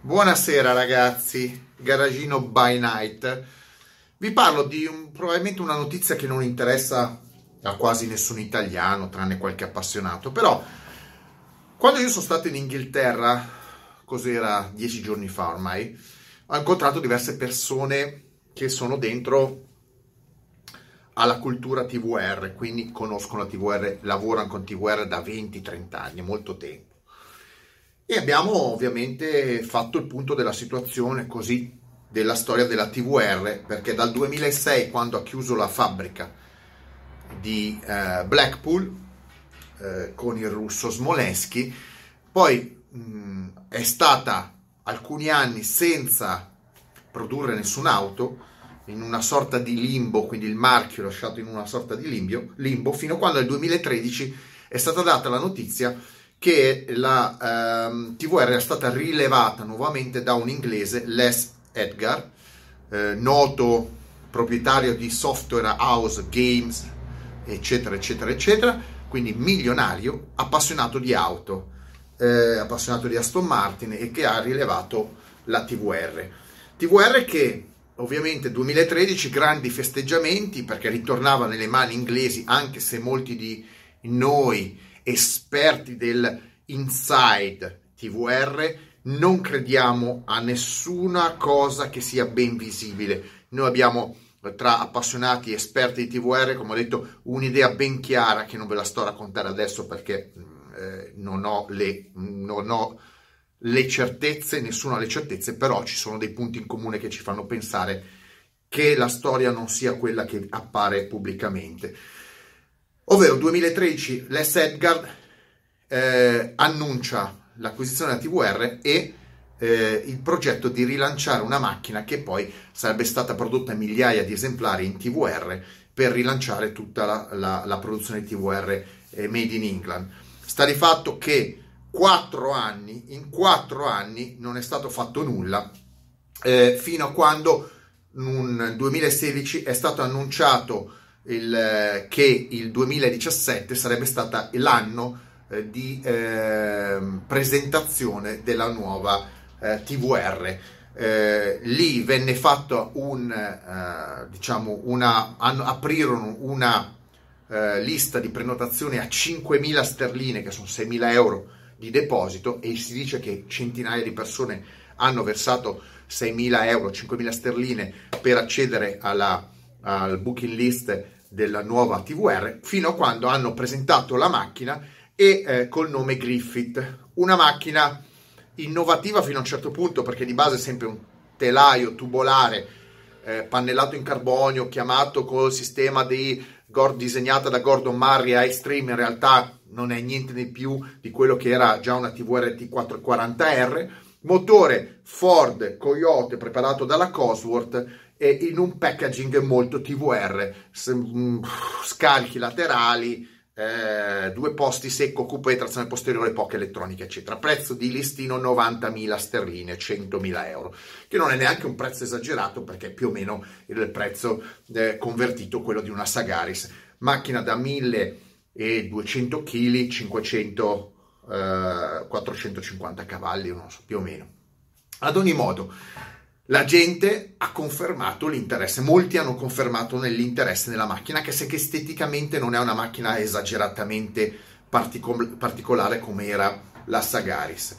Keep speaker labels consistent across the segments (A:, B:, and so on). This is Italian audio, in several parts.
A: Buonasera ragazzi, Garagino by Night. Vi parlo di un, probabilmente una notizia che non interessa a quasi nessun italiano, tranne qualche appassionato, però quando io sono stato in Inghilterra, cos'era dieci giorni fa ormai, ho incontrato diverse persone che sono dentro alla cultura TVR, quindi conoscono la TVR, lavorano con TVR da 20-30 anni, molto tempo. E abbiamo ovviamente fatto il punto della situazione così della storia della TVR, perché dal 2006, quando ha chiuso la fabbrica di eh, Blackpool eh, con il russo Smolensky, poi mh, è stata alcuni anni senza produrre nessun'auto, in una sorta di limbo, quindi il marchio lasciato in una sorta di limbo, limbo fino a quando nel 2013 è stata data la notizia che la ehm, TVR è stata rilevata nuovamente da un inglese, Les Edgar, eh, noto proprietario di software house, games, eccetera, eccetera, eccetera, quindi milionario, appassionato di auto, eh, appassionato di Aston Martin e che ha rilevato la TVR. TVR che ovviamente 2013 grandi festeggiamenti perché ritornava nelle mani inglesi, anche se molti di noi esperti del inside TVR, non crediamo a nessuna cosa che sia ben visibile. Noi abbiamo tra appassionati esperti di TVR, come ho detto, un'idea ben chiara che non ve la sto a raccontare adesso perché mm, eh, non, ho le, non ho le certezze, nessuno ha le certezze, però ci sono dei punti in comune che ci fanno pensare che la storia non sia quella che appare pubblicamente. Ovvero 2013 Les Edgar eh, annuncia l'acquisizione della TVR e eh, il progetto di rilanciare una macchina che poi sarebbe stata prodotta in migliaia di esemplari in TVR per rilanciare tutta la, la, la produzione TVR eh, made in England. Sta di fatto che quattro anni, in quattro anni non è stato fatto nulla eh, fino a quando nel 2016 è stato annunciato il, eh, che il 2017 sarebbe stato l'anno eh, di eh, presentazione della nuova eh, TVR. Eh, lì venne fatto un, diciamo, una, aprirono una lista di prenotazioni a 5.000 sterline, che sono 6.000 euro di deposito, e si dice che centinaia di persone hanno versato 6.000 euro, 5.000 sterline per accedere alla, al booking list della nuova TVR fino a quando hanno presentato la macchina e eh, col nome Griffith. Una macchina innovativa fino a un certo punto perché di base è sempre un telaio tubolare eh, pannellato in carbonio chiamato col sistema di disegnata da Gordon Murray a Extreme in realtà non è niente di più di quello che era già una TVR T440R motore Ford Coyote preparato dalla Cosworth e in un packaging molto TVR, mm, scalchi laterali, eh, due posti secco, e trazione posteriore, poche elettroniche, eccetera. Prezzo di listino 90.000 sterline, 100.000 euro, che non è neanche un prezzo esagerato perché è più o meno il prezzo eh, convertito quello di una Sagaris. Macchina da 1200 kg, 500, eh, 450 cavalli, non so, più o meno. Ad ogni modo, la gente ha confermato l'interesse, molti hanno confermato l'interesse nella macchina, anche se che esteticamente non è una macchina esageratamente particol- particolare come era la Sagaris.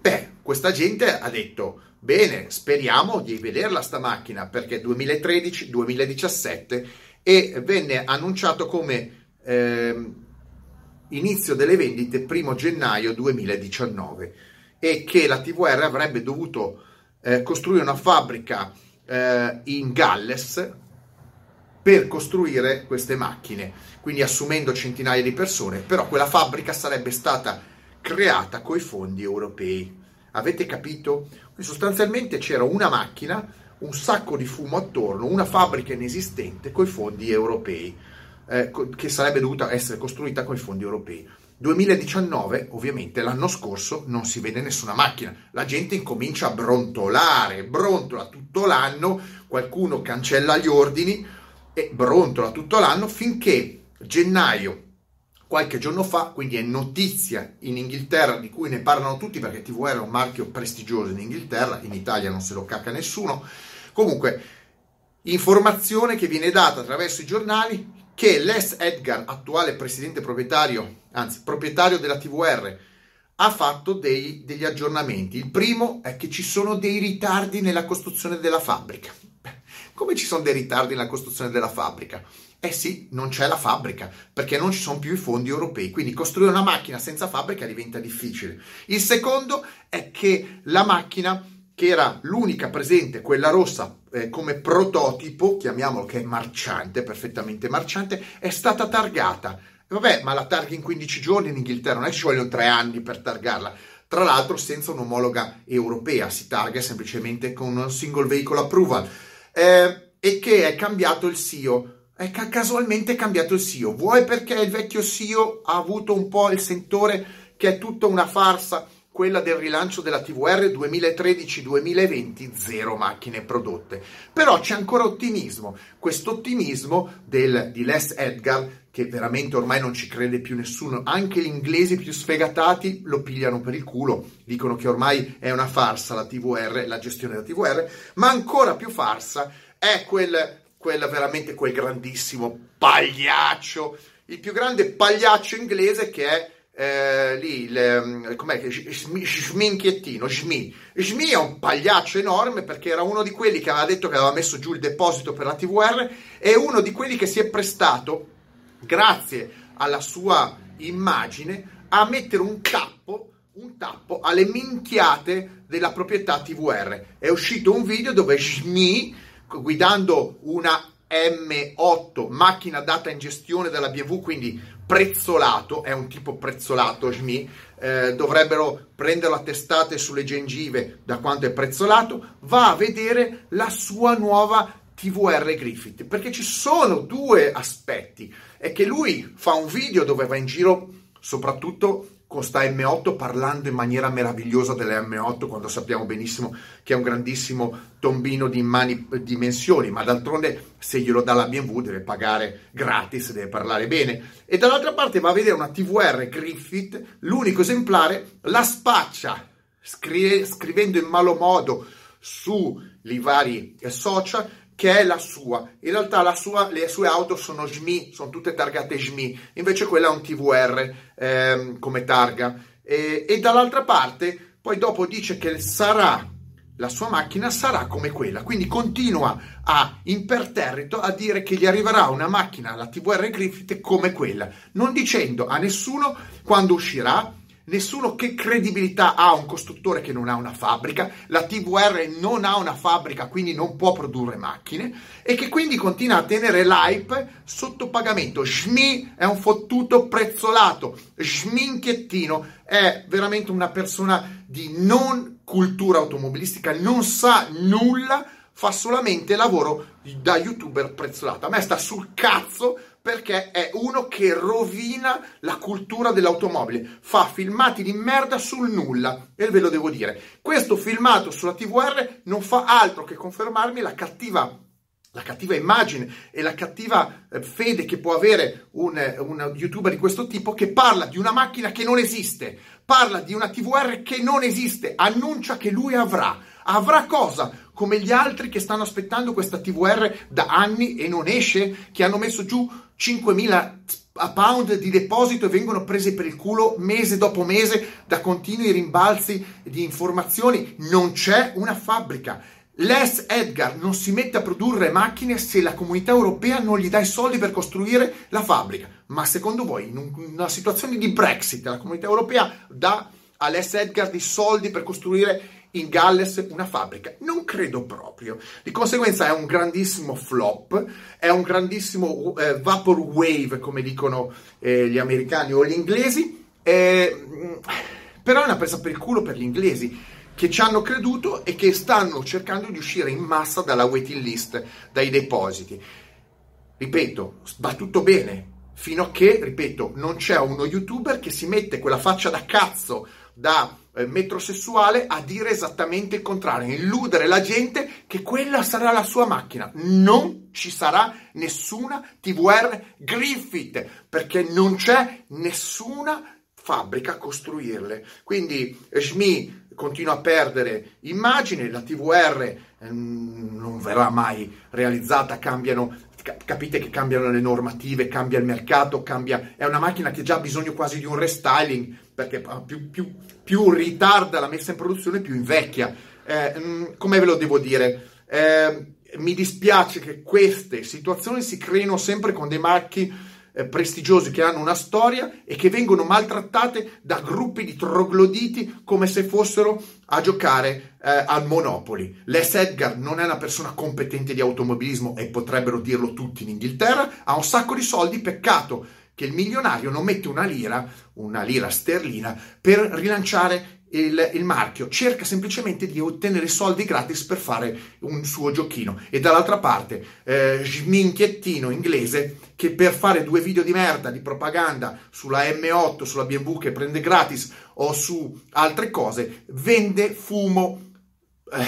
A: Beh, questa gente ha detto, bene, speriamo di vederla sta macchina, perché 2013-2017 e venne annunciato come eh, inizio delle vendite primo gennaio 2019 e che la TVR avrebbe dovuto eh, costruire una fabbrica eh, in Galles per costruire queste macchine, quindi assumendo centinaia di persone, però quella fabbrica sarebbe stata creata coi fondi europei. Avete capito? Quindi sostanzialmente c'era una macchina, un sacco di fumo attorno, una fabbrica inesistente coi fondi europei, eh, che sarebbe dovuta essere costruita coi fondi europei. 2019, ovviamente, l'anno scorso non si vede nessuna macchina. La gente incomincia a brontolare, brontola tutto l'anno, qualcuno cancella gli ordini e brontola tutto l'anno finché gennaio, qualche giorno fa, quindi è notizia in Inghilterra di cui ne parlano tutti perché TVR è un marchio prestigioso in Inghilterra, in Italia non se lo cacca nessuno. Comunque, informazione che viene data attraverso i giornali che Les Edgar, attuale presidente proprietario, anzi proprietario della TVR, ha fatto dei, degli aggiornamenti. Il primo è che ci sono dei ritardi nella costruzione della fabbrica. Come ci sono dei ritardi nella costruzione della fabbrica? Eh sì, non c'è la fabbrica, perché non ci sono più i fondi europei, quindi costruire una macchina senza fabbrica diventa difficile. Il secondo è che la macchina, che era l'unica presente, quella rossa, eh, come prototipo, chiamiamolo che è marciante, perfettamente marciante, è stata targata. Vabbè, ma la targa in 15 giorni in Inghilterra, non è che ci vogliono tre anni per targarla. Tra l'altro senza un'omologa europea, si targa semplicemente con un single vehicle approval. Eh, e che è cambiato il SIO è ca- casualmente cambiato il SEO. Vuoi perché il vecchio SEO ha avuto un po' il sentore che è tutta una farsa, quella del rilancio della TVR 2013-2020, zero macchine prodotte. Però c'è ancora ottimismo. Questo ottimismo di Les Edgar, che veramente ormai non ci crede più nessuno, anche gli inglesi più sfegatati lo pigliano per il culo, dicono che ormai è una farsa la TVR, la gestione della TVR, ma ancora più farsa è quel quella veramente quel grandissimo pagliaccio, il più grande pagliaccio inglese che è eh, lì, il, com'è che Schminchiettino, Schmi. Schmi è un pagliaccio enorme perché era uno di quelli che aveva detto che aveva messo giù il deposito per la TVR e uno di quelli che si è prestato, grazie alla sua immagine, a mettere un tappo un tappo alle minchiate della proprietà TVR. È uscito un video dove Schmi guidando una M8, macchina data in gestione dalla BMW, quindi prezzolato, è un tipo prezzolato SMI, eh, dovrebbero prenderlo a testate sulle gengive da quanto è prezzolato, va a vedere la sua nuova TVR Griffith, perché ci sono due aspetti, è che lui fa un video dove va in giro soprattutto con sta M8 parlando in maniera meravigliosa delle M8 quando sappiamo benissimo che è un grandissimo tombino di immani dimensioni, ma d'altronde se glielo dà la BMW deve pagare gratis, deve parlare bene. E dall'altra parte va a vedere una TVR Griffith, l'unico esemplare, la spaccia scri- scrivendo in malo modo sui vari social che è la sua. In realtà la sua, le sue auto sono SMI, sono tutte targate SMI, invece quella è un TVR ehm, come targa. E, e dall'altra parte, poi dopo dice che sarà la sua macchina sarà come quella, quindi continua a imperterrito a dire che gli arriverà una macchina, la TVR Griffith, come quella, non dicendo a nessuno quando uscirà, Nessuno che credibilità ha un costruttore che non ha una fabbrica, la TVR non ha una fabbrica, quindi non può produrre macchine e che quindi continua a tenere l'hype sotto pagamento. Schmi è un fottuto prezzolato, Schminchiettino è veramente una persona di non cultura automobilistica, non sa nulla, fa solamente lavoro da youtuber prezzolato. A me sta sul cazzo perché è uno che rovina la cultura dell'automobile, fa filmati di merda sul nulla e ve lo devo dire. Questo filmato sulla TVR non fa altro che confermarmi la cattiva la cattiva immagine e la cattiva eh, fede che può avere un, un, youtuber di questo tipo che parla di una macchina che non esiste, parla di una TVR che non esiste, annuncia che lui avrà. Avrà cosa? Come gli altri che stanno aspettando questa TVR da anni e non esce, che hanno messo giù 5.000 pound di deposito e vengono prese per il culo mese dopo mese da continui rimbalzi di informazioni. Non c'è una fabbrica. Les Edgar non si mette a produrre macchine se la comunità europea non gli dà i soldi per costruire la fabbrica. Ma secondo voi, in una situazione di Brexit, la comunità europea dà a Les Edgar i soldi per costruire in Galles una fabbrica? Non credo proprio. Di conseguenza è un grandissimo flop, è un grandissimo eh, vapor wave, come dicono eh, gli americani o gli inglesi, eh, però è una presa per il culo per gli inglesi che ci hanno creduto e che stanno cercando di uscire in massa dalla waiting list, dai depositi. Ripeto, va tutto bene, fino a che, ripeto, non c'è uno youtuber che si mette quella faccia da cazzo da eh, metrosessuale a dire esattamente il contrario, illudere la gente che quella sarà la sua macchina. Non ci sarà nessuna TVR Griffith perché non c'è nessuna fabbrica a costruirle. Quindi SMI continua a perdere immagine, la TVR ehm, non verrà mai realizzata, cambiano capite che cambiano le normative, cambia il mercato, cambia, è una macchina che già ha bisogno quasi di un restyling, perché più, più, più ritarda la messa in produzione, più invecchia. Eh, mm, come ve lo devo dire? Eh, mi dispiace che queste situazioni si creino sempre con dei marchi eh, prestigiosi che hanno una storia e che vengono maltrattate da gruppi di trogloditi come se fossero a giocare eh, al Monopoli. Les Edgar non è una persona competente di automobilismo e potrebbero dirlo tutti in Inghilterra, ha un sacco di soldi, peccato che il milionario non mette una lira, una lira sterlina, per rilanciare il, il, marchio, cerca semplicemente di ottenere soldi gratis per fare un suo giochino. E dall'altra parte, eh, sminchiettino inglese che per fare due video di merda di propaganda sulla M8, sulla BMW che prende gratis o su altre cose, vende fumo. Eh,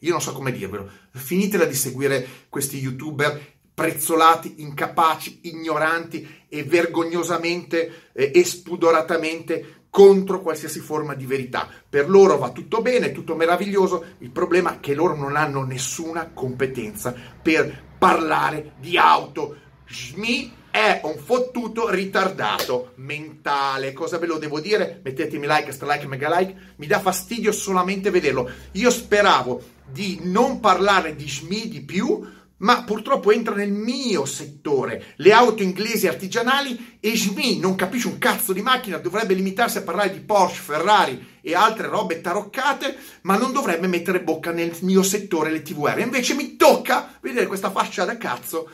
A: io non so come dirvelo. Finitela di seguire questi youtuber prezzolati, incapaci, ignoranti e vergognosamente eh, e spudoratamente contro qualsiasi forma di verità. Per loro va tutto bene, tutto meraviglioso, il problema è che loro non hanno nessuna competenza per parlare di auto. Schmi è un fottuto ritardato mentale. Cosa ve lo devo dire? Mettetemi like, stralike, mega like. Mi dà fastidio solamente vederlo. Io speravo di non parlare di Schmi di più ma purtroppo entra nel mio settore, le auto inglesi artigianali e SMI non capisce un cazzo di macchina, dovrebbe limitarsi a parlare di Porsche, Ferrari e altre robe taroccate, ma non dovrebbe mettere bocca nel mio settore, le TVR. Invece mi tocca vedere questa fascia da cazzo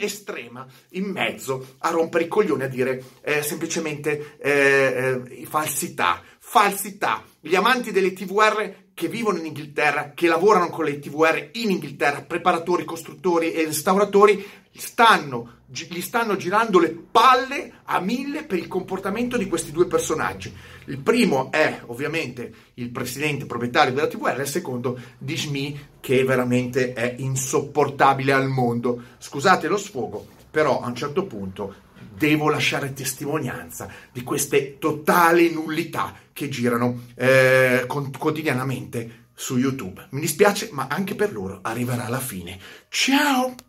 A: estrema, in mezzo, a rompere i coglioni, a dire eh, semplicemente eh, eh, falsità, falsità. Gli amanti delle TVR che vivono in Inghilterra, che lavorano con le TVR in Inghilterra, preparatori, costruttori e restauratori, stanno, gli stanno girando le palle a mille per il comportamento di questi due personaggi. Il primo è ovviamente il presidente proprietario della TVR, il secondo Dishmi, che veramente è insopportabile al mondo. Scusate lo sfogo, però a un certo punto devo lasciare testimonianza di queste totali nullità che girano eh, quotidianamente su YouTube. Mi dispiace, ma anche per loro arriverà la fine. Ciao!